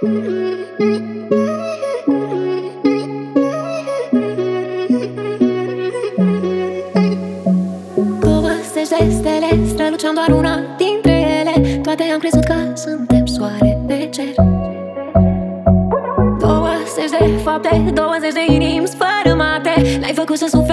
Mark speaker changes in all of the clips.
Speaker 1: Povestești de stele, străluceam doar una ele. Toate am crezut că suntem soare pe cer. 20 de fapte, 20 de inimi sfărâmate. L-ai făcut să suferi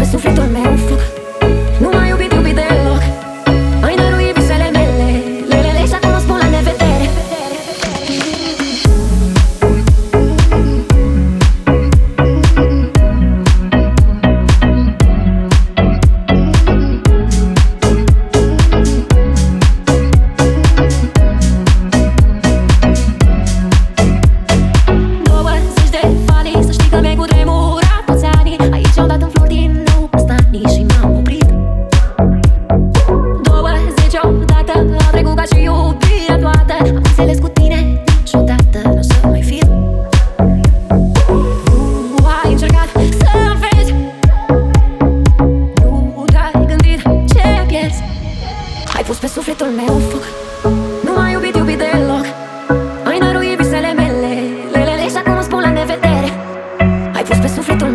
Speaker 1: deve sofrer tormento. Não há pus pe sufletul meu foc Nu m-ai iubit, iubit deloc. Ai năruit visele mele. Lelele și acum spun la nevedere. Ai pus pe sufletul